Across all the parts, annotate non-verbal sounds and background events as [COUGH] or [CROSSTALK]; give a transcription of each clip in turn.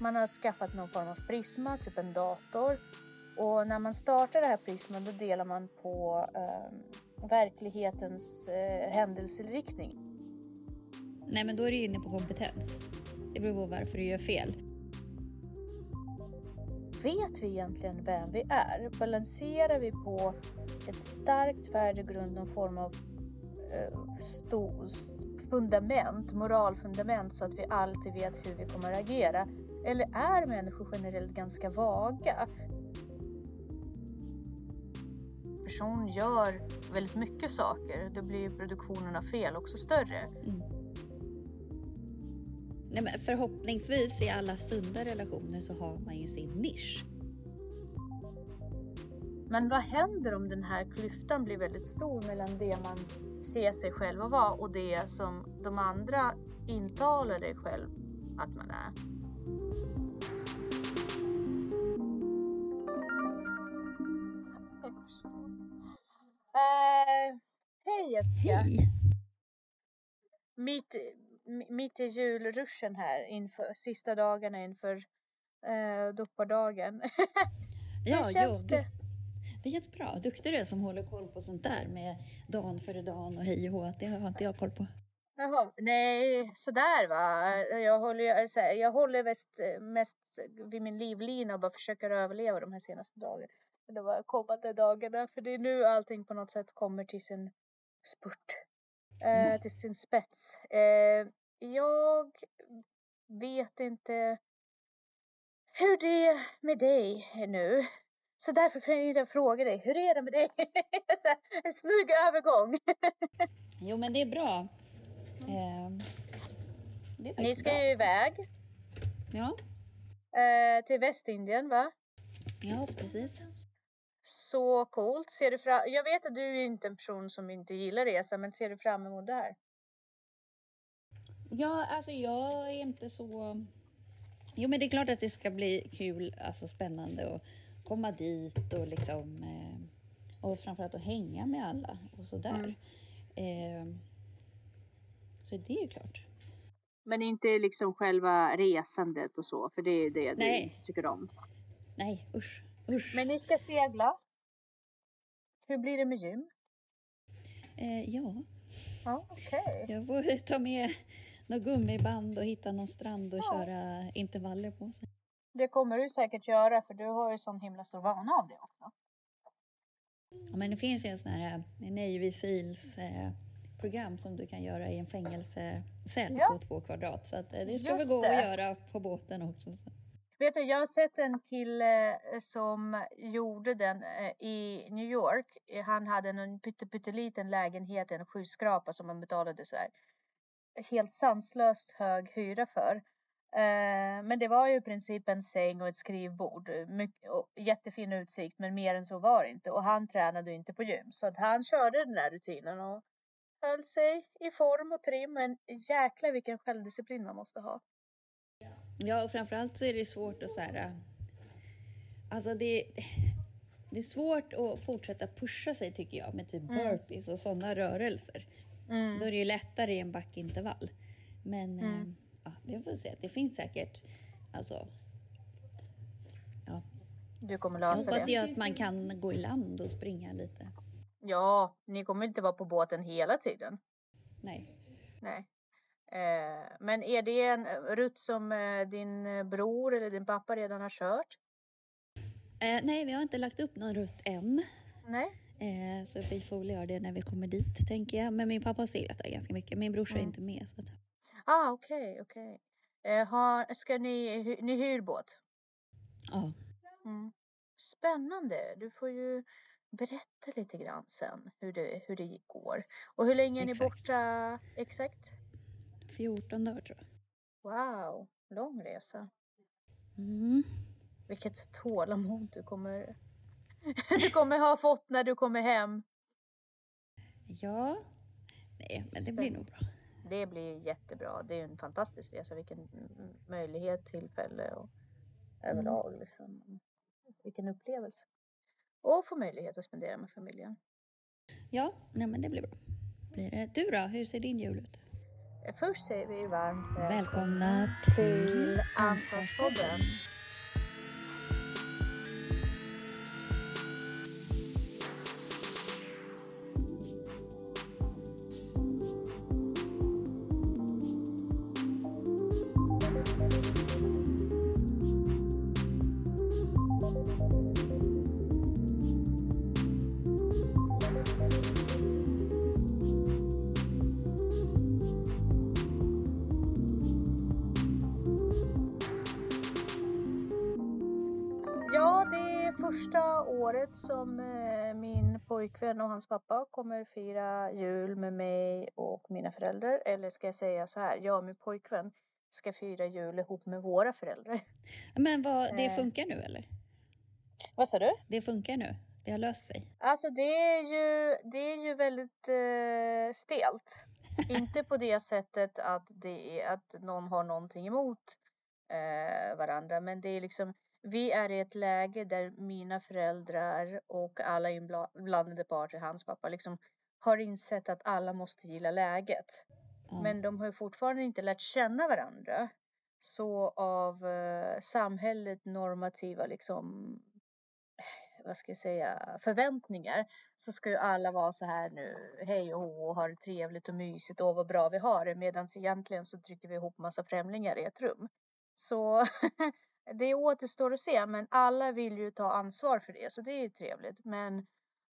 Man har skaffat någon form av prisma, typ en dator. Och när man startar det här prisman då delar man på eh, verklighetens eh, händelseriktning. Nej, men då är du inne på kompetens. Det beror på varför du gör fel. Vet vi egentligen vem vi är? Balanserar vi på ett starkt värdegrund, någon form av eh, sto, fundament, moralfundament så att vi alltid vet hur vi kommer att agera? Eller är människor generellt ganska vaga? Person gör väldigt mycket saker, då blir produktionen av fel också större. Mm. Nej, men förhoppningsvis i alla sunda relationer så har man ju sin nisch. Men vad händer om den här klyftan blir väldigt stor mellan det man ser sig själv vara och det som de andra intalar dig själv att man är? Jessica! Hej! Mitt, mitt i julruschen här inför sista dagarna inför uh, doppardagen. [LAUGHS] ja, känns jo, det? Det känns bra. Duktig du är som håller koll på sånt där med dan före dan och hej och hå. Det har inte jag koll på. Jaha, nej, sådär va. Jag håller, jag håller mest, mest vid min livlina och bara försöker överleva de här senaste dagarna. Det var kommande dagarna, för det är nu allting på något sätt kommer till sin spurt. Eh, mm. till sin spets. Eh, jag vet inte hur det är med dig nu. Så därför tänkte jag fråga dig, hur är det med dig? [LAUGHS] en snygg övergång. jo, men det är bra. Eh, det är Ni ska bra. ju iväg. Ja. Eh, till Västindien, va? Ja, precis. Så coolt. Ser du fram... Jag vet att du är inte en person som inte gillar resa, men ser du fram emot det här? Ja, alltså jag är inte så... Jo, men det är klart att det ska bli kul, alltså spännande och komma dit och liksom eh, och framförallt att hänga med alla och sådär. Mm. Eh, så det är ju klart. Men inte liksom själva resandet och så, för det är det Nej. du tycker om? Nej, usch, usch. Men ni ska segla? Hur blir det med gym? Eh, ja. Ja, okay. Jag får [LAUGHS] ta med något gummiband och hitta någon strand och ja. köra intervaller på sig. Det kommer du säkert göra för du har ju sån himla stor vana av det också. Ja, men det finns ju en sån här eh, Navy Seals eh, program som du kan göra i en fängelsecell ja. på två kvadrat. Så att, eh, det ska Just väl gå det. att göra på båten också. Vet du, jag har sett en kille eh, som gjorde den eh, i New York. Eh, han hade en pytteliten lägenhet, en skyskrapa som han betalade så här helt sanslöst hög hyra för. Men det var ju i princip en säng och ett skrivbord. Mycket, jättefin utsikt, men mer än så var det inte. Och han tränade inte på gym, så att han körde den där rutinen och höll sig i form och trim. Men jäklar vilken självdisciplin man måste ha. Ja, och framförallt så är det svårt att så här. Alltså det, det är svårt att fortsätta pusha sig tycker jag med typ mm. burpees och sådana rörelser. Mm. Då är det ju lättare i en backintervall. Men mm. eh, ja, vi får se. Det finns säkert, alltså. Ja. Du kommer lösa jag hoppas det. ju att man kan gå i land och springa lite. Ja, ni kommer inte vara på båten hela tiden. Nej. Nej. Eh, men är det en rutt som eh, din bror eller din pappa redan har kört? Eh, nej, vi har inte lagt upp någon rutt än. Nej. Eh, så vi får väl göra det när vi kommer dit, tänker jag. Men min pappa har seglat där ganska mycket. Min brorsa mm. är inte med. Så att... Ah, okej, okay, okej. Okay. Eh, ska ni, ni hyr båt? Ja. Mm. Spännande. Du får ju berätta lite grann sen hur det, hur det går. Och hur länge är ni borta exakt? 14 dagar tror jag. Wow, lång resa. Mm. Vilket tålamod du kommer, [LAUGHS] du kommer ha fått när du kommer hem. Ja, nej, men det blir nog bra det blir jättebra. Det är en fantastisk resa. Vilken möjlighet, tillfälle och överlag. Mm. Liksom. Vilken upplevelse. Och få möjlighet att spendera med familjen. Ja, nej men det blir bra. Blir det. Du då, hur ser din jul ut? Först säger vi varmt Välkomna till Ansvarspodden. Året som eh, min pojkvän och hans pappa kommer fira jul med mig och mina föräldrar. Eller ska jag säga så här, jag och min pojkvän ska fira jul ihop med våra föräldrar. Men vad, det Eh. funkar nu eller? Vad sa du? Det funkar nu? Det har löst sig? Alltså det är ju, det är ju väldigt eh, stelt. [LAUGHS] Inte på det sättet att, det är, att någon har någonting emot eh, varandra, men det är liksom vi är i ett läge där mina föräldrar och alla inblandade parter, hans pappa, liksom har insett att alla måste gilla läget. Ja. Men de har fortfarande inte lärt känna varandra. Så av eh, samhället normativa liksom, vad ska jag säga, förväntningar så ska ju alla vara så här nu, hej och hå och ha det trevligt och mysigt och vad bra vi har det. Medan egentligen så trycker vi ihop massa främlingar i ett rum. Så [LAUGHS] det återstår att se, men alla vill ju ta ansvar för det, så det är ju trevligt. Men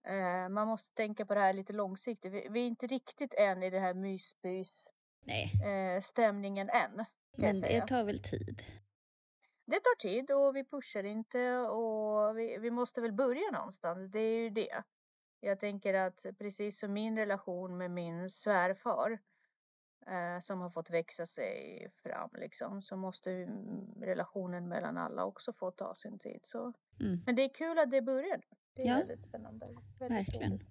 eh, man måste tänka på det här lite långsiktigt. Vi, vi är inte riktigt än i det här mysbys eh, stämningen än. Men det tar väl tid? Det tar tid och vi pushar inte och vi, vi måste väl börja någonstans. Det är ju det. Jag tänker att precis som min relation med min svärfar eh, som har fått växa sig fram liksom så måste mm, relationen mellan alla också få ta sin tid. Så. Mm. Men det är kul att det börjar. Det är Ja, väldigt spännande. Väldigt verkligen. roligt.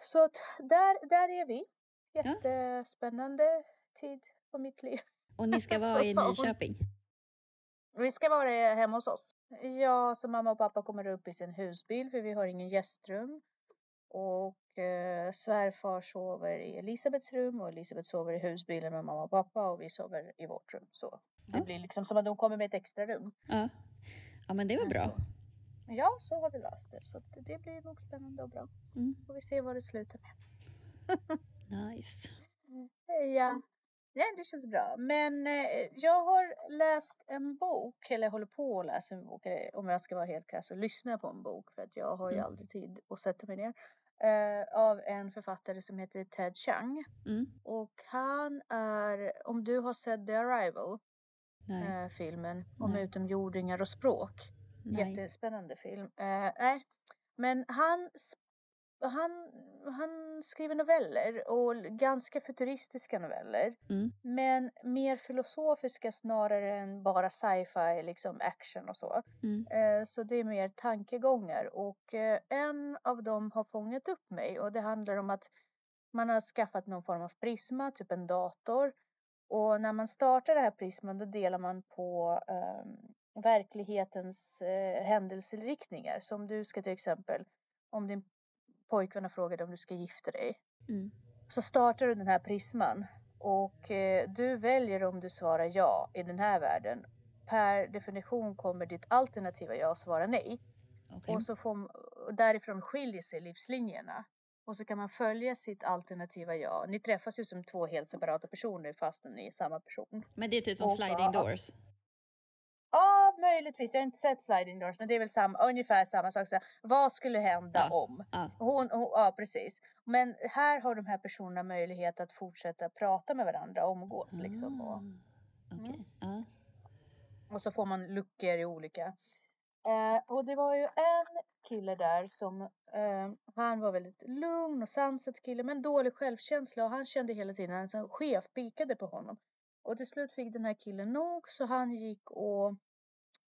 Så att där, där är vi. Jättespännande tid på mitt liv. Och ni ska [LAUGHS] vara i. Nyköping? Vi ska vara hemma hos oss. Ja, så mamma och pappa kommer upp i sin husbil för vi har ingen gästrum. Och eh, svärfar sover i Elisabeths rum och Elisabeth sover i husbilen med mamma och pappa och vi sover i vårt rum. Så det Ja. blir liksom som att de kommer med ett extra rum. Ja. Ja, men det var bra. Så. Ja, så har vi löst det. Så det, det blir nog spännande och bra. Mm. Får vi se vad det slutar med. [LAUGHS] Nice. Ja. ja, det känns bra. Men eh, jag har läst en bok, eller håller på att läsa en bok, eller, om jag ska vara helt krass, och lyssna på en bok för att jag har ju Mm. aldrig tid att sätta mig ner. Eh, av en författare som heter Ted Chiang. Mm. Och han är, om du har sett The Arrival, eh, filmen om Nej. utomjordingar och språk. Nej. Jättespännande film. Eh, nej, men han, han, han skriver noveller och ganska futuristiska noveller. Mm. Men mer filosofiska snarare än bara sci-fi, liksom action och så. Mm. Eh, så det är mer tankegångar och eh, en av dem har fångat upp mig och det handlar om att man har skaffat någon form av prisma, typ en dator. Och när man startar det här prisman då delar man på ehm, verklighetens eh, händelseriktningar. Så om du ska till exempel, om din pojkvän har frågat om du ska gifta dig Mm. så startar du den här prisman och eh, du väljer om du svarar ja i den här världen. Per definition kommer ditt alternativa ja svara nej. Okej. Och så får, och därifrån skiljer sig livslinjerna. Och så kan man följa sitt alternativa ja. Ni träffas ju som två helt separata personer fastän ni är samma person. Men det är typ som Och sliding doors? Möjligtvis. Jag har inte sett sliding doors, men det är väl samma, ungefär samma sak. Så vad skulle hända Ja. om? Ja. Hon, hon, ja, precis. Men här har de här personerna möjlighet att fortsätta prata med varandra, omgås liksom. Och, Ah, Okej. Ja. och så får man luckor i olika. Eh, och det var ju en kille där som, eh, han var väldigt lugn och sansad kille, men dålig självkänsla och han kände hela tiden att en chef pikade på honom. Och till slut fick den här killen nog så han gick och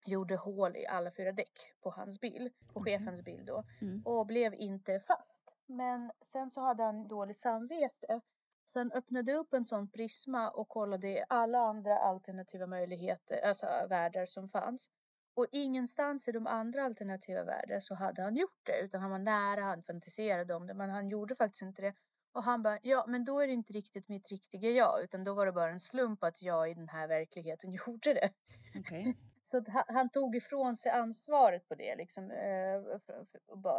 gjorde hål i alla fyra däck på hans bil, på Mhm. chefens bil då. Mm. och blev inte fast. Men sen så hade han dåligt samvete. Så han öppnade upp en sån prisma och kollade alla andra alternativa möjligheter, alltså världar som fanns. Och ingenstans i de andra alternativa världar så hade han gjort det, utan han var nära, han fantiserade om det, men han gjorde faktiskt inte det. Och han bara, ja men då är det inte riktigt mitt riktiga jag utan då var det bara en slump att jag i den här verkligheten [LAUGHS] gjorde det. Okej. Så han, tog ifrån sig ansvaret på det liksom. Eh,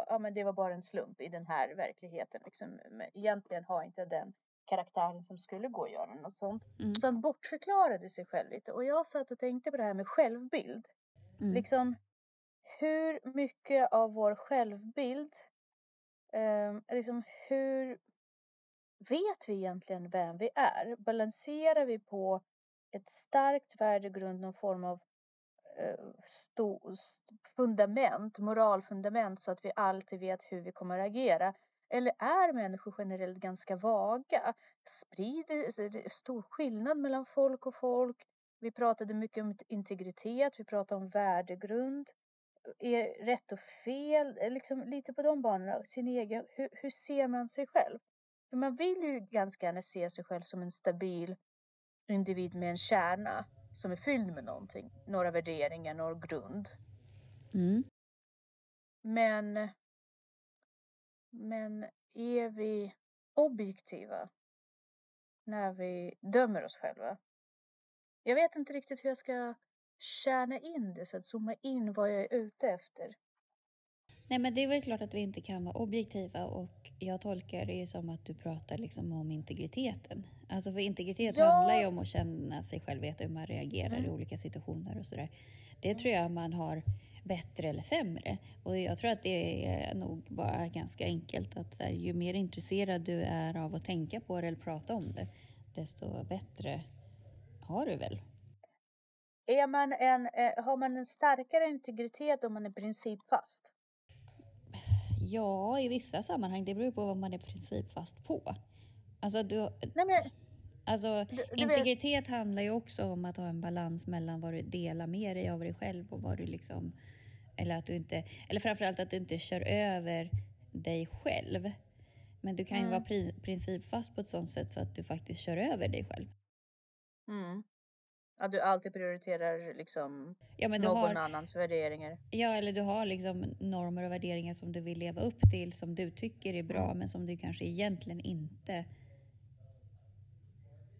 ja men det var bara en slump i den här verkligheten liksom. Egentligen har inte den karaktären som skulle gå att göra något sånt. Mm. Så han bortförklarade sig själv lite och jag satt och tänkte på det här med självbild. Mm. Liksom hur mycket av vår självbild, eh, liksom hur vet vi egentligen vem vi är? Balanserar vi på ett starkt värdegrund, någon form av fundament, moralfundament så att vi alltid vet hur vi kommer att agera? Eller är människor generellt ganska vaga? Sprider, är det stor skillnad mellan folk och folk? Vi pratade mycket om integritet, vi pratade om värdegrund. Är rätt och fel, eh, liksom lite på de banorna. Sin egen, hur, hur ser man sig själv? För man vill ju ganska gärna se sig själv som en stabil individ med en kärna som är fylld med någonting. Några värderingar, någon grund. Mm. Men, men är vi objektiva när vi dömer oss själva? Jag vet inte riktigt hur jag ska kärna in det, så att zooma in vad jag är ute efter. Nej men det är väl klart att vi inte kan vara objektiva och jag tolkar det ju som att du pratar liksom om integriteten. Alltså för integritet Ja. handlar ju om att känna sig själv, veta hur man reagerar i Mm. olika situationer och sådär. Det tror jag man har bättre eller sämre. Och jag tror att det är nog bara ganska enkelt att här, ju mer intresserad du är av att tänka på det eller prata om det, desto bättre har du väl? Är man en, eh, har man en starkare integritet om man är principfast? Ja, i vissa sammanhang. Det beror på vad man är principfast på. Alltså, du, Nej, men, Alltså, du, du vet, integritet handlar ju också om att ha en balans mellan vad du delar med dig av dig själv och vad du liksom... Eller att du inte... Eller framförallt att du inte kör över dig själv. Men du kan ju Mm. vara pri, principfast på ett sånt sätt så att du faktiskt kör över dig själv. mm, att du alltid prioriterar liksom Ja, någon har, annans värderingar. ja, eller du har liksom normer och värderingar som du vill leva upp till, som du tycker är bra, Mm. men som du kanske egentligen inte...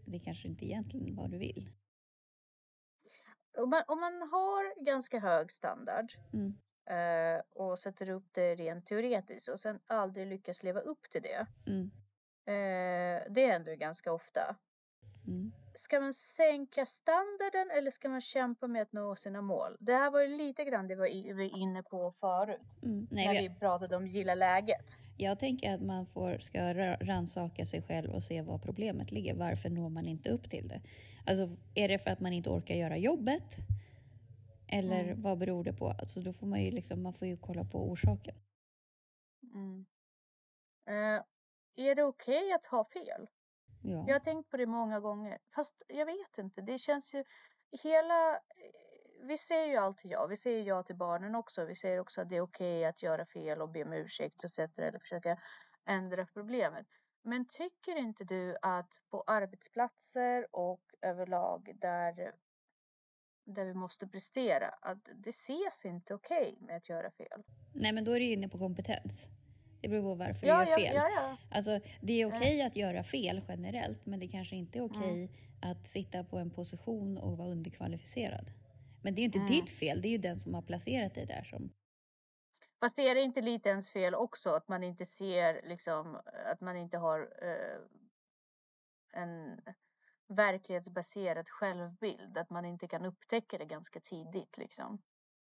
Det kanske inte egentligen vad du vill. Om man, om man har ganska hög standard Mm. eh, och sätter upp det rent teoretiskt och sen aldrig lyckas leva upp till det. Mm. Eh, det händer ju ganska ofta. Mm. Ska man sänka standarden eller ska man kämpa med att nå sina mål? Det här var ju lite grann det vi var inne på förut. Mm. Nej, när vi- vi pratade om gilla läget. Jag tänker att man får, ska ra- rannsaka sig själv och se var problemet ligger. Varför når man inte upp till det? Alltså, är det för att man inte orkar göra jobbet? Eller Mm. vad beror det på? Alltså, då får man ju liksom, man får ju kolla på orsaken. Mm. Eh, är det okej att ha fel? Ja. Jag har tänkt på det många gånger. Fast jag vet inte. Det känns ju hela... eh, Vi säger ju alltid ja. Vi säger ja till barnen också. Vi säger också att det är okej att göra fel och be om ursäkt och eller försöka ändra problemet. Men tycker inte du att på arbetsplatser och överlag där, där vi måste prestera, att det ses inte okej med att göra fel? Nej, men då är du inne på kompetens. Det beror på varför Ja, du gör fel. ja, ja. Alltså, det är okej att göra fel generellt, men det kanske inte är okej Mm. att sitta på en position och vara underkvalificerad. Men det är ju inte Mm. ditt fel, det är ju den som har placerat dig där som... Fast är det inte lite ens fel också att man inte ser liksom att man inte har eh, en verklighetsbaserad självbild, att man inte kan upptäcka det ganska tidigt liksom.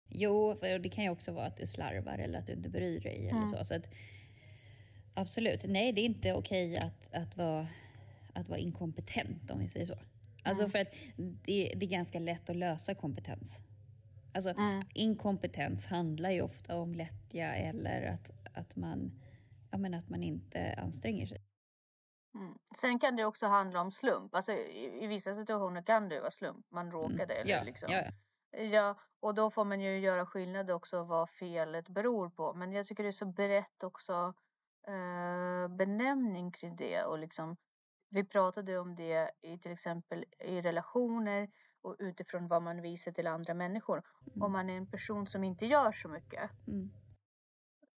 Jo, för det kan ju också vara att du slarvar eller att du inte bryr dig eller Mm. så. så att, absolut, nej det är inte okej att, att, vara, att vara inkompetent om vi säger så. Alltså Mm. för att det, det är ganska lätt att lösa kompetens. Alltså Mm. inkompetens handlar ju ofta om lättja eller att, att, man, ja, men att man inte anstränger sig. Mm. Sen kan det också handla om slump. Alltså, i, I vissa situationer kan det vara slump. Man råkade eller Mm. Ja, liksom. ja, ja. Ja, och då får man ju göra skillnad också vad felet beror på. Men jag tycker det är så brett också eh, benämning kring det och liksom vi pratade om det i till exempel i relationer och utifrån vad man visar till andra människor. Mm. Om man är en person som inte gör så mycket Mm.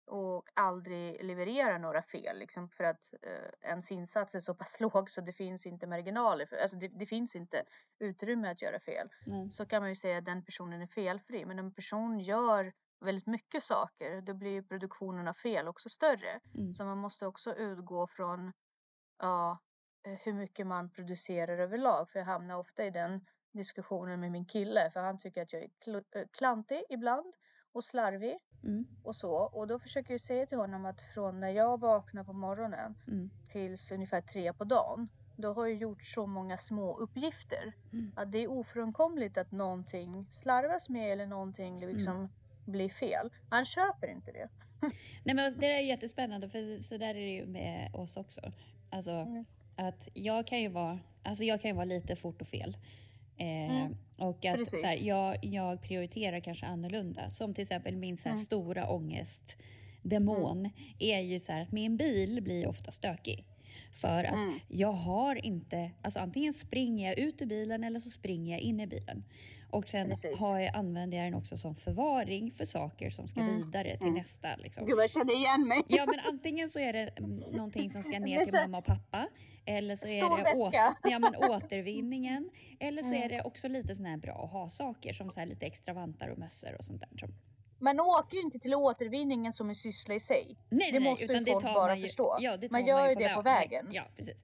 Och aldrig levererar några fel liksom för att eh, ens insats är så pass [LAUGHS] låg så det finns inte marginaler, för, alltså det, det finns inte utrymme att göra fel. Nej. Så kan man ju säga att den personen är felfri. Men en person gör väldigt mycket saker, då blir produktionen av fel också större. Mm. Så man måste också utgå från ja, eh, hur mycket man producerar överlag. För jag hamnar ofta i den diskussionen med min kille, för han tycker att jag är kl- eh, klantig ibland och slarvig Mm. och så. Och då försöker jag säga till honom att från när jag vaknar på morgonen Mm. tills ungefär tre på dagen, då har jag gjort så många små uppgifter Mm. att det är ofrånkomligt att någonting slarvas med eller någonting liksom Mm. blir fel. Han köper inte det. [LAUGHS] Nej men alltså, det där är jättespännande för så där är det ju med oss också. Alltså Mm. att jag kan ju vara, alltså jag kan ju vara lite fort och fel. Eh, Mm. Och att Precis. så här, jag, jag prioriterar kanske annorlunda. Som till exempel min så här, Mm. stora ångestdemon är ju så här att min bil blir ofta stökig. För att Mm. jag har inte, alltså antingen springer jag ut ur bilen eller så springer jag in i bilen. Och sen Precis. har jag, använder jag den också som förvaring för saker som ska Mm. vidare till Mm. nästa. Liksom. Gud, jag känner igen mig. Ja men antingen så är det någonting som ska [LAUGHS] ner till mamma och pappa. Eller så är det väska. ja, men återvinningen. Eller så Mm. är det också lite såna här bra att ha saker som så lite extra vantar och mössor och sånt där. Man åker ju inte till återvinningen som en syssla i sig. nej, Det nej, måste ju utan det folk bara ju, förstå. Ja, Man gör ju ju det på vägen. Ja, precis.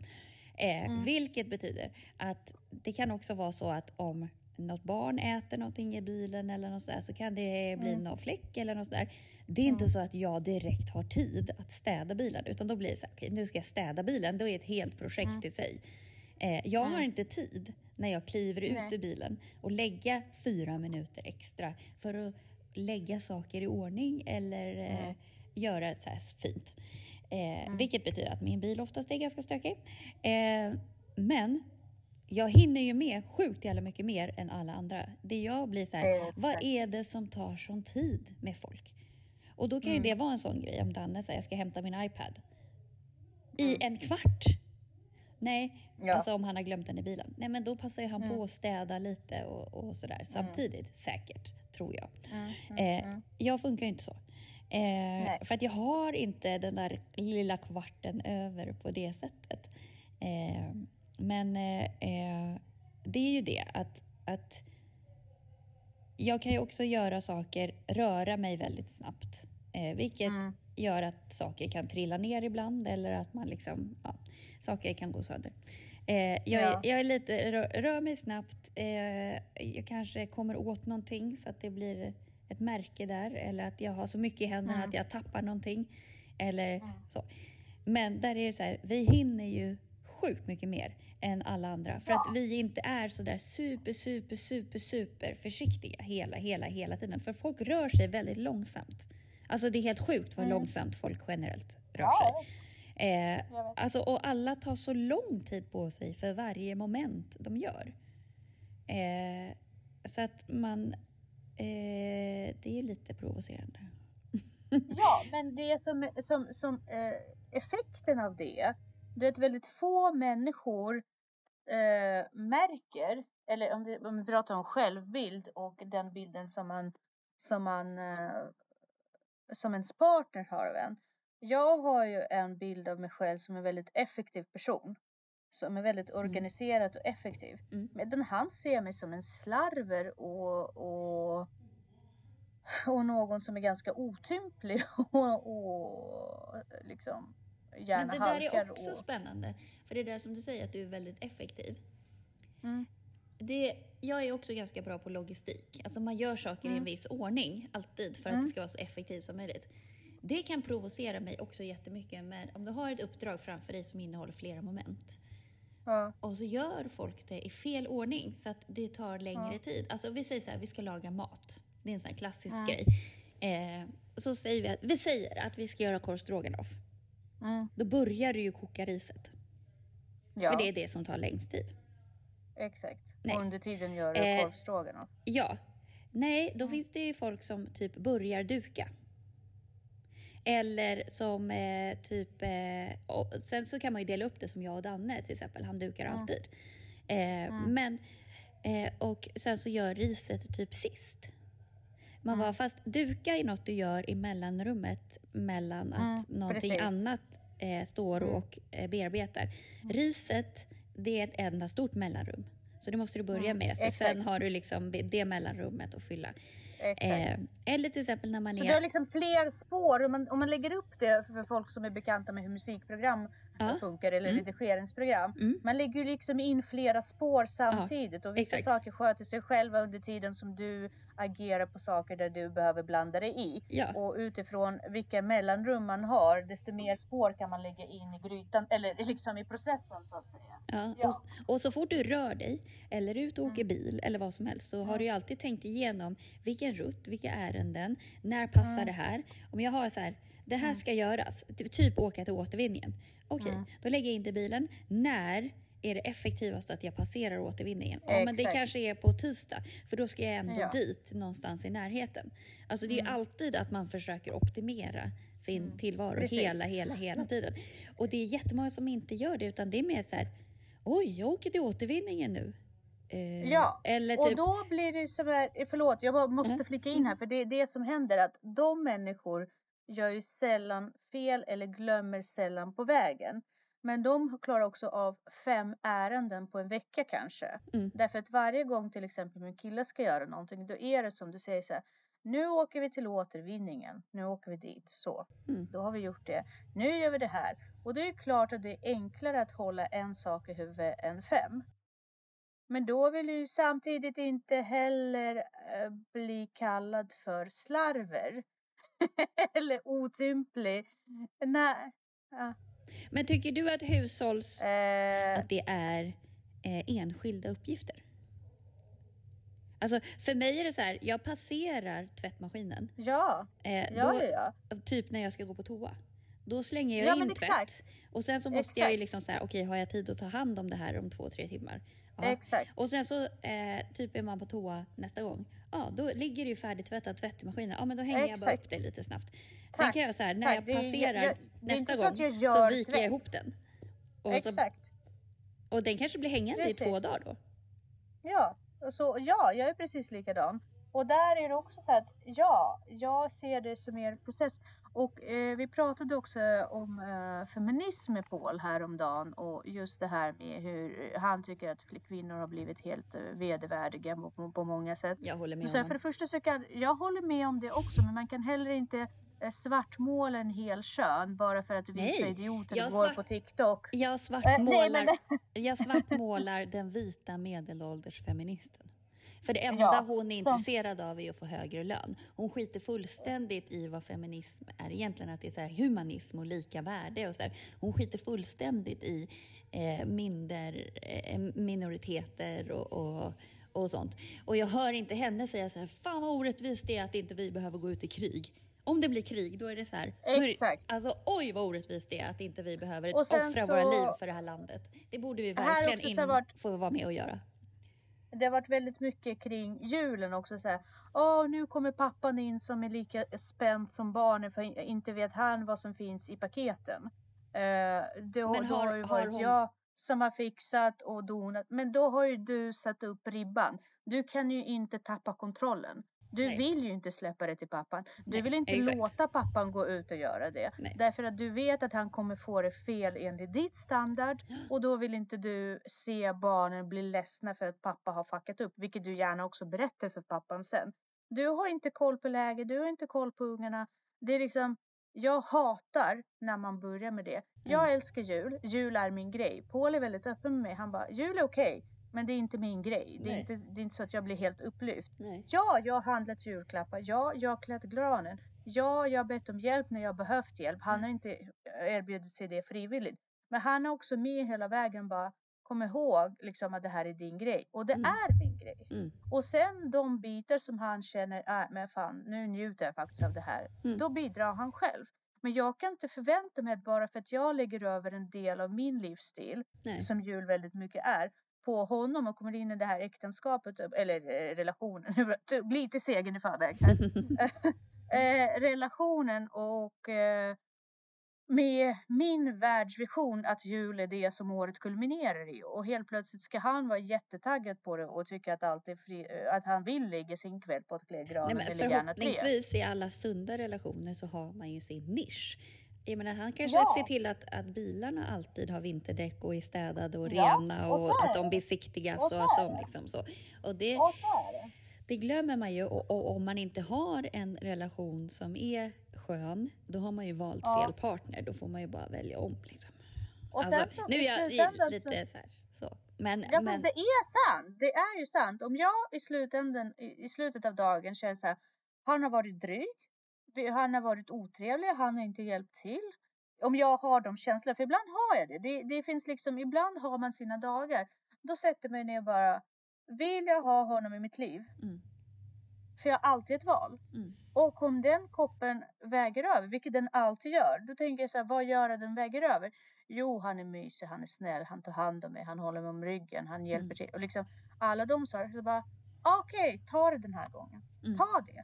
Eh, Mm. Vilket betyder att det kan också vara så att om något barn äter någonting i bilen eller något sådär så kan det bli Mm. någon fläck eller något sådär. Det är inte så att jag direkt har tid att städa bilen utan då blir det så här, okej nu ska jag städa bilen. Då är ett helt projekt Mm. i sig. Eh, jag har Mm. inte tid när jag kliver ut Nej. ur bilen och lägga fyra minuter extra för att lägga saker i ordning eller eh, Mm. göra det så här fint. Eh, Mm. Vilket betyder att min bil oftast är ganska stökig. Eh, men jag hinner ju med sjukt jävla mycket mer än alla andra. Det jag blir så här, Exakt. vad är det som tar sån tid med folk? Och då kan ju Mm. det vara en sån grej om Danne säger jag ska hämta min iPad. I Mm. en kvart. Nej, Ja. alltså om han har glömt den i bilen. Nej men då passar ju han Mm. på att städa lite och, och sådär samtidigt säkert, tror jag. Mm, Eh, mm. Jag funkar ju inte så. Eh, för att jag har inte den där lilla kvarten över på det sättet. Eh, men eh, eh, det är ju det att, att jag kan ju också göra saker, röra mig väldigt snabbt. Eh, vilket Mm. gör att saker kan trilla ner ibland eller att man liksom, ja, saker kan gå sönder. Eh, jag, Ja. är, jag är lite, rör, rör mig snabbt. Eh, jag kanske kommer åt någonting så att det blir ett märke där eller att jag har så mycket i händerna Mm. att jag tappar någonting. Eller Mm. så. Men där är det så här, vi hinner ju sjukt mycket mer än alla andra för att vi inte är så där super, super, super, super försiktiga hela, hela, hela tiden. För folk rör sig väldigt långsamt. Alltså det är helt sjukt vad Mm. långsamt folk generellt rör sig. Eh, alltså, och alla tar så lång tid på sig för varje moment de gör. Eh, så att man... Eh, det är lite provocerande. Ja, men det som, som, som eh, effekten av det, är att väldigt få människor eh, märker, eller om vi, om vi pratar om självbild och den bilden som man, som man eh, som ens partner har av en. Jag har ju en bild av mig själv som en väldigt effektiv person. Som är väldigt organiserad och effektiv. Mm. Medan han ser mig som en slarver och, och, och någon som är ganska otymplig [LAUGHS] och, och liksom gärna Men det där är också och, spännande. För det är där som du säger att du är väldigt effektiv. mm, Det, jag är också ganska bra på logistik. Alltså man gör saker i en Mm. viss ordning, alltid, för att Mm. det ska vara så effektivt som möjligt. Det kan provocera mig också jättemycket med om du har ett uppdrag framför dig som innehåller flera moment ja, och så gör folk det i fel ordning så att det tar längre Ja. tid. Alltså vi säger så här, vi ska laga mat. Det är en sån här klassisk Mm. grej. Eh, så säger vi att, vi säger att vi ska göra korv stroganoff. Mm, Då börjar du ju koka riset. ja För det är det som tar längst tid. exakt. Nej. Och under tiden gör du Eh, korvstroganoff. Ja. Nej, då Mm. finns det ju folk som typ börjar duka. Eller som eh, typ... Eh, sen så kan man ju dela upp det som jag och Danne till exempel. Han dukar Mm. alltid. Eh, Mm. Men... Eh, och sen så gör riset typ sist. Man Mm. bara, fast duka är något du gör i mellanrummet mellan att Mm, någonting precis. annat eh, står Mm. och eh, bearbetar. Riset, det är ett enda stort mellanrum. Så det måste du börja Mm, med, för sen exakt. har du liksom det mellanrummet att fylla. Eh, eller till exempel när man Så är... du har liksom fler spår. Om man, om man lägger upp det för folk som är bekanta med hur musikprogram Ja. funkar eller Mm. redigeringsprogram. Mm. Man lägger ju liksom in flera spår samtidigt och vissa exakt. saker sköter sig själva under tiden som du agerar på saker där du behöver blanda dig i. Ja. Och utifrån vilka mellanrum man har desto mer spår kan man lägga in i grytan eller [LAUGHS] liksom i processen så att säga. Ja, Ja. Och, och så fort du rör dig eller ut och åker Mm. bil eller vad som helst så har Mm. du ju alltid tänkt igenom vilken rutt, vilka ärenden, när passar Mm. det här? Om jag har så här, det här Mm. ska göras, ty- typ åka till återvinningen. Okej, Mm. då lägger jag in det i bilen. När är det effektivast att jag passerar återvinningen? Ja, men det kanske är på tisdag, för då ska jag ändå Ja. dit någonstans i närheten. Alltså det är Mm. alltid att man försöker optimera sin Mm. tillvaro Precis. hela, hela, hela tiden. Och det är jättemånga som inte gör det, utan det är mer så här, oj, jag åker till återvinningen nu. Eh, Ja, Eller Och typ, då blir det så här, eh, förlåt jag måste Mm. flika in här för det är det som händer att de människor gör ju sällan fel eller glömmer sällan på vägen. Men de klarar också av fem ärenden på en vecka kanske. Mm. Därför att varje gång till exempel min kille ska göra någonting då är det som du säger så här. Nu åker vi till återvinningen. Nu åker vi dit. Så. Mm. Då har vi gjort det. Nu gör vi det här. Och det är ju klart att det är enklare att hålla en sak i huvudet än fem. Men då vill du ju samtidigt inte heller eh, bli kallad för slarver. [LAUGHS] Eller otymplig. Nej. Ja. Men tycker du att hushålls... Eh, att det är eh, enskilda uppgifter? Alltså för mig är det så här, jag passerar tvättmaskinen. ja, Eh, ja, då, ja, ja. Typ när jag ska gå på toa. Då slänger jag Ja in men tvätt. exakt. Och sen så måste jag ju Exakt. liksom så här, okej har jag tid att ta hand om det här om två, tre timmar? Ja. Exakt. Och sen så eh, typ är man på toa nästa gång. Ja, då ligger det ju färdigtvättat tvätt i maskinen. Ja, men då hänger jag bara Exakt. upp det lite snabbt. Sen Tack, kan jag så här, när tack. jag passerar jag- jag- nästa så gång så gör viker jag ihop den. Och, så, Exakt. och den kanske blir hängande i två Precis. dagar då. Ja, så, ja, jag är precis likadan. Och där är det också så att ja, jag ser det som er process. Och eh, vi pratade också om eh, feminism med Paul häromdagen och just det här med hur han tycker att kvinnor har blivit helt eh, vedervärdiga på, på många sätt. Jag håller med Så honom. för det första så kan jag håller med om det också, men man kan heller inte eh, svartmåla en hel kön bara för att vissa Nej, idioter jag går svart- på TikTok. Jag Eh, nej, svartmålar, men, jag svartmålar den vita medelålders feministen. För det enda Ja, hon är intresserad av är att få högre lön. Hon skiter fullständigt i vad feminism är egentligen, att det är så här humanism och lika värde och så där. Hon skiter fullständigt i eh, minder, eh, minoriteter och, och, och sånt. Och jag hör inte henne säga så här, fan vad orättvist det är att inte vi behöver gå ut i krig. Om det blir krig, då är det så här. då är Exakt. Alltså oj vad orättvist det är att inte vi behöver offra så- våra liv för det här landet. Det borde vi Här verkligen in, varit- få vara med och göra. Det har varit väldigt mycket kring julen också. Så här, Åh, nu kommer pappan in som är lika spänd som barnen för inte vet han vad som finns i paketen. Eh, då, Men då har- har ju har varit hon- jag som har fixat och donat. Men då har ju du satt upp ribban. Du kan ju inte tappa kontrollen. Du Nej. vill ju inte släppa det till pappan. Du Nej, vill inte exakt. låta pappan gå ut och göra det. Nej. Därför att du vet att han kommer få det fel enligt ditt standard. Och då vill inte du se barnen bli ledsna för att pappa har fuckat upp. Vilket du gärna också berättar för pappan sen. Du har inte koll på läget, du har inte koll på ungarna. Det är liksom, jag hatar när man börjar med det. Jag Mm. älskar jul, jul är min grej. Paul är väldigt öppen med mig. Han bara, jul är okej. Men det är inte min grej. Det är inte, det är inte så att jag blir helt upplyft. Nej. Ja, jag har handlat julklappar. Ja, jag har klätt granen. Ja, jag har bett om hjälp när jag behövt hjälp. Han har inte erbjudit sig det frivilligt. Men han är också med hela vägen bara. Kom ihåg liksom att det här är din grej. Och det Mm. är min grej. Mm. Och sen de bitar som han känner, äh, men fan nu njuter jag faktiskt av det här. Mm. Då bidrar han själv. Men jag kan inte förvänta mig att bara för att jag lägger över en del av min livsstil, Nej. som jul väldigt mycket är, på honom och kommer in i det här äktenskapet, eller eh, relationen, [LAUGHS] lite segern i förväg här. [LAUGHS] eh, relationen och eh, med min världsvision att jul är det som året kulminerar i och helt plötsligt ska han vara jättetaggad på det och tycka att, allt fri, att han vill lägga sin kväll på att klä granen Nej, men eller gärna tre. förhoppningsvis i alla sunda relationer så har man ju sin nisch. Jag menar, han kanske Ja. ser till att, att bilarna alltid har vinterdäck och är städade och Ja, rena och och, att de besiktigas Och och, att de liksom så. Och det, Och så det. glömmer man ju och, och om man inte har en relation som är skön, då har man ju valt Ja. fel partner. Då får man ju bara välja om liksom. Och Alltså, sen så nu är jag lite så... så här, så. Men, Ja men fast det är sant. Det är ju sant. Om jag i slutändan, i, i slutet av dagen känner så här. Han har varit dryg. Han har varit otrevlig. Han har inte hjälpt till. Om jag har de känslorna. För ibland har jag det. det. Det finns liksom, ibland har man sina dagar. Då sätter mig ner bara. Vill jag ha honom i mitt liv? mm, För jag har alltid ett val. mm, Och om den koppen väger över, vilket den alltid gör, då tänker jag så här, vad gör att den väger över? Jo, han är mysig, han är snäll, han tar hand om mig, han håller mig om ryggen, han hjälper Mm. till. Och liksom alla de saker. Så bara, okej, ta det den här gången. mm, Ta det.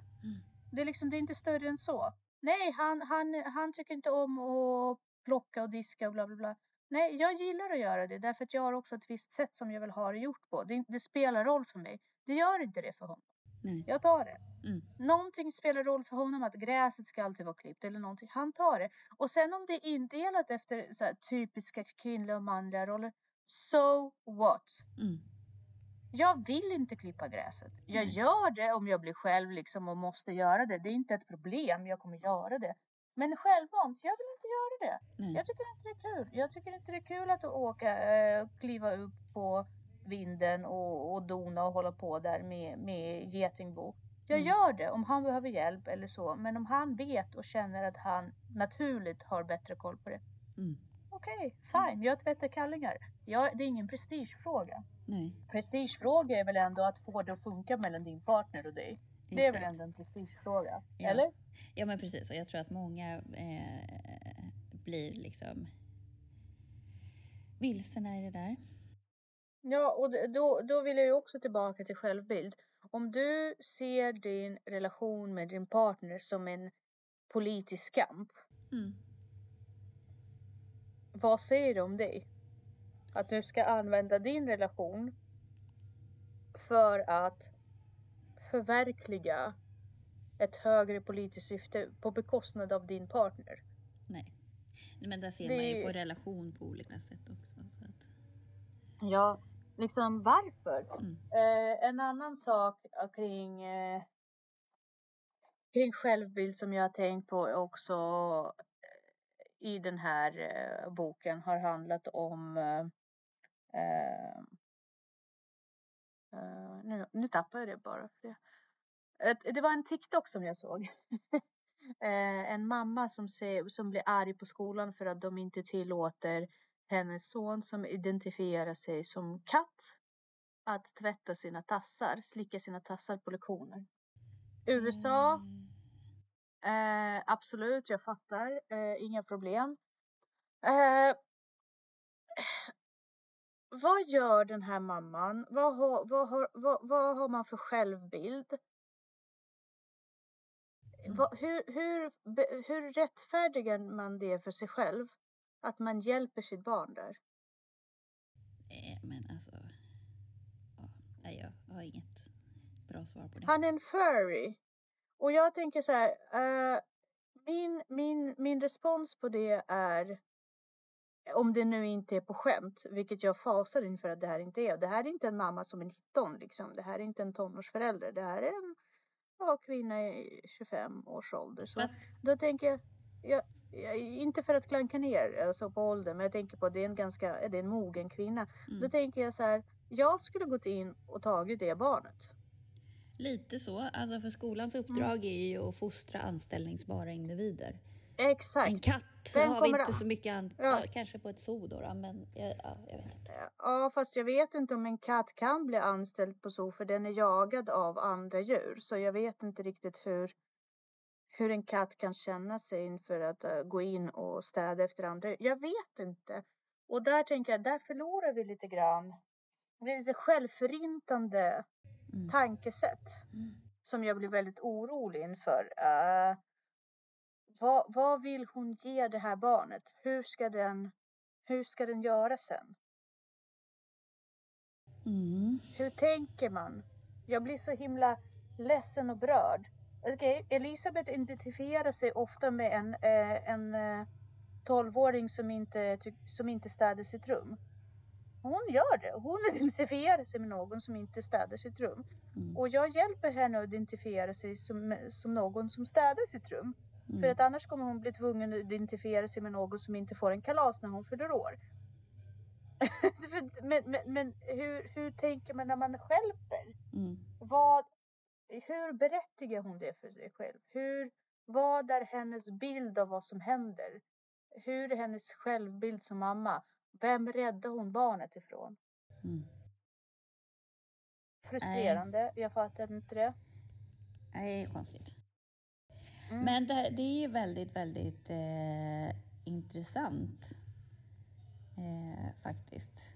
Det är liksom, det är inte större än så. Nej, han, han, han tycker inte om att plocka och diska och bla bla bla. Nej, jag gillar att göra det därför att jag har också ett visst sätt som jag vill ha det gjort på. Det, det spelar roll för mig. Det gör inte det för honom. nej, Jag tar det. mm, Någonting spelar roll för honom att gräset ska alltid vara klippt eller någonting. Han tar det. Och sen om det är indelat efter så typiska kvinnliga och manliga roller. So what? mm, Jag vill inte klippa gräset. Jag Nej. gör det om jag blir själv liksom och måste göra det. Det är inte ett problem. Jag kommer göra det. Men självmant, jag vill inte göra det. nej. Jag tycker inte det är kul. Jag tycker inte det är kul att åka, eh, kliva upp på vinden och, och dona och hålla på där med, med getingbo. Jag Mm. gör det om han behöver hjälp eller så. Men om han vet och känner att han naturligt har bättre koll på det. Mm, Okej, fine. Jag tvättar kallingar. Jag, det är ingen prestigefråga. Nej. Prestigefråga är väl ändå att få det att funka mellan din partner och dig. Det är väl ändå en prestigefråga? Ja. Eller? Ja men precis och jag tror att många eh, blir liksom vilsna i det där. Ja, och då, då vill jag ju också tillbaka till självbild. Om du ser din relation med din partner som en politisk kamp, Mm. vad säger det om dig? Att du ska använda din relation för att förverkliga ett högre politiskt syfte på bekostnad av din partner. Nej. Men där ser Det- man ju på relation på olika sätt också. Så att, Ja, liksom varför? mm. Eh, en annan sak kring, eh, kring självbild som jag har tänkt på också eh, i den här eh, boken har handlat om eh, nu, nu tappar jag det bara. För det. Det var en TikTok som jag såg. [LAUGHS] eh, en mamma som, ser, som blir arg på skolan för att de inte tillåter hennes son som identifierar sig som katt att tvätta sina tassar, slicka sina tassar på lektioner. USA, Eh, eh, absolut, jag fattar, inga problem. Vad gör den här mamman? Vad har, vad har, vad, vad har man för självbild? Mm. Vad, hur, hur, hur rättfärdigar man det för sig själv? Att man hjälper sitt barn där? eh, men alltså. Ja, nej, jag har inget bra svar på det. Han är en furry. Och jag tänker så här. eh, min, min, min respons på det är. Om det nu inte är på skämt, vilket jag fasar inför att det här inte är. Det här är inte en mamma som är 19 liksom. Det här är inte en tonårsförälder. Det här är en ja, kvinna i 25 års ålder. Så Fast, då tänker jag, jag, jag, inte för att klanka ner alltså på åldern, men jag tänker på att det är en ganska, det är en mogen kvinna. Då mm, tänker jag så här, jag skulle gått in och tagit det barnet. lite så. Alltså för skolans Mm. uppdrag är ju att fostra anställningsbara individer. Exakt. En katt Den har vi inte så mycket an- Ja. kanske på ett zoo då, då men ja, ja, jag vet inte. Ja, fast jag vet inte om en katt kan bli anställd på zoo för den är jagad av andra djur. Så jag vet inte riktigt hur, hur en katt kan känna sig inför att eh, gå in och städa efter andra. Jag vet inte. Och där tänker jag, där förlorar vi lite grann. Det är lite självförintande Mm. tankesätt Mm. som jag blir väldigt orolig inför. Eh, vad, vad vill hon ge det här barnet? Hur ska den, hur ska den göra sen? Mm. Hur tänker man? Jag blir så himla ledsen och berörd. Okay, Elisabeth identifierar sig ofta med en, eh, en eh, 12-åring som inte, som inte städar sitt rum. Hon gör det. Hon [LAUGHS] identifierar sig med någon som inte städar sitt rum. Mm. Och jag hjälper henne att identifiera sig som, som någon som städar sitt rum. Mm. För att annars kommer hon bli tvungen att identifiera sig med någon som inte får en kalas när hon fyller år. [LAUGHS] men men, men hur, hur tänker man när man stjälper? Mm. Vad, hur berättigar hon det för sig själv? Hur, vad är hennes bild av vad som händer? Hur är hennes självbild som mamma? Vem räddar hon barnet ifrån? Mm. Frustrerande. Jag fattar inte det. Nej, konstigt. Mm. Men det, det är väldigt, väldigt eh, intressant eh, faktiskt.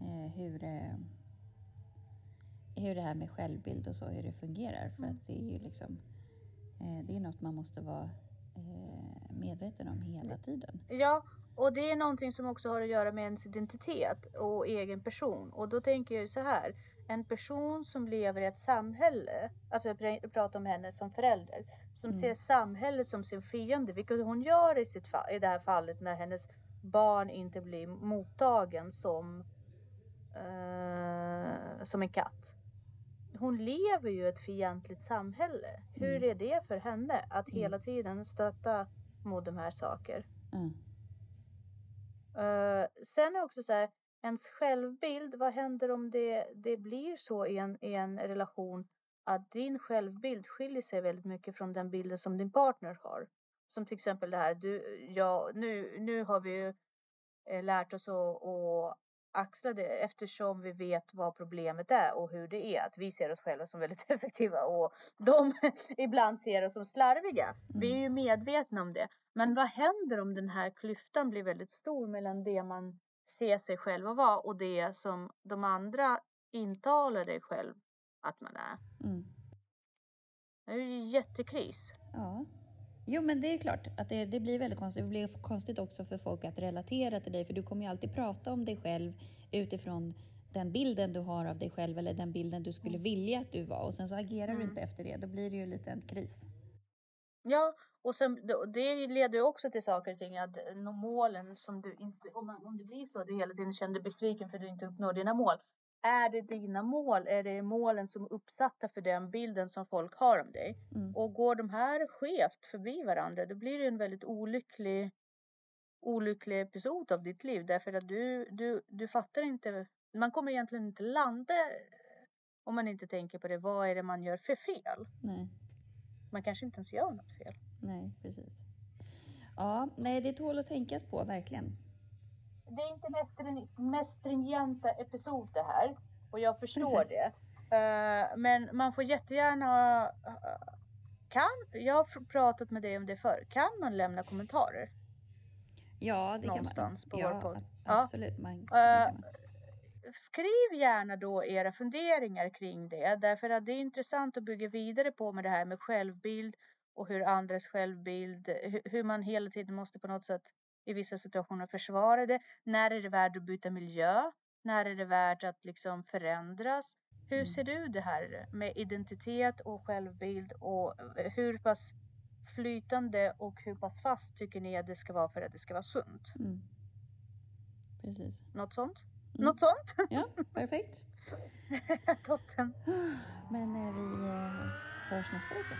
Eh, hur, eh, hur det här med självbild och så, hur det fungerar. För Mm. att det är ju liksom, eh, det är något man måste vara eh, medveten om hela tiden. Ja, och det är någonting som också har att göra med ens identitet och egen person. Och då tänker jag ju så här. En person som lever i ett samhälle, alltså jag pr- pratar om henne som förälder, som Mm. ser samhället som sin fiende, vilket hon gör i, sitt i det här fallet när hennes barn inte blir mottagen som, eh, som en katt. Hon lever ju i ett fientligt samhälle. Hur Mm. är det för henne att Mm. hela tiden stöta mot de här sakerna? Mm. Uh, sen är också så här, ens självbild, vad händer om det, det blir så i en, i en relation att din självbild skiljer sig väldigt mycket från den bilden som din partner har? Som till exempel det här, du, ja, nu, nu har vi ju eh, lärt oss att, att axla det eftersom vi vet vad problemet är och hur det är. Att vi ser oss själva som väldigt [LAUGHS] effektiva och de [LAUGHS] ibland ser oss som slarviga. Vi är ju medvetna om det. Men vad händer om den här klyftan blir väldigt stor mellan det man ser sig själv att vara och det som de andra intalar dig själv att man är? Mm. Det är ju jättekris. Ja. Jo, men det är klart att det, det blir väldigt konstigt. Det blir konstigt också för folk att relatera till dig, för du kommer ju alltid prata om dig själv utifrån den bilden du har av dig själv eller den bilden du skulle vilja att du var och sen så agerar du Mm. inte efter det. Då blir det ju lite en kris. Ja, och sen, det leder ju också till saker och ting att nå målen som du inte, om, man, om det blir så att du hela tiden känner dig besviken för att du inte uppnår dina mål. Är det dina mål? Är det målen som är uppsatta för den bilden som folk har om dig? Mm. Och går de här skevt förbi varandra, då blir det en väldigt olycklig, olycklig episod av ditt liv. Därför att du, du, du fattar inte, man kommer egentligen inte landa om man inte tänker på det. Vad är det man gör för fel? Nej, Man kanske inte ens gör något fel. nej, precis. Ja, nej, det tål att tänkas på verkligen. Det är inte mest, string- mest stringenta episod det här. Och jag förstår Precis. det. Eh, men man får jättegärna... eh, kan, jag har pratat med dig om det förr. Kan man lämna kommentarer? Ja, det Någonstans kan på man. vår ja, podd. ab- Ja. absolut. Man, Eh, man. Skriv gärna då era funderingar kring det. Därför att det är intressant att bygga vidare på med det här med självbild och hur andras självbild, hu- hur man hela tiden måste på något sätt i vissa situationer försvara det. När är det värt att byta miljö? När är det värt att liksom förändras? Hur Mm. ser du det här med identitet och självbild och eh, hur pass flytande och hur pass fast tycker ni att det ska vara för att det ska vara sunt? Mm. Precis. Något sånt? Mm. Något sånt? Ja, perfekt. [LAUGHS] Toppen. Men eh, vi eh, hörs nästa vecka.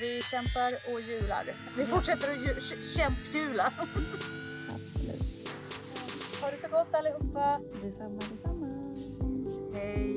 Vi kämpar och hjular. Vi fortsätter att ju- kä- kämphjula. [LAUGHS] Absolut. Ha det så gott allihopa. Detsamma, detsamma. Hej.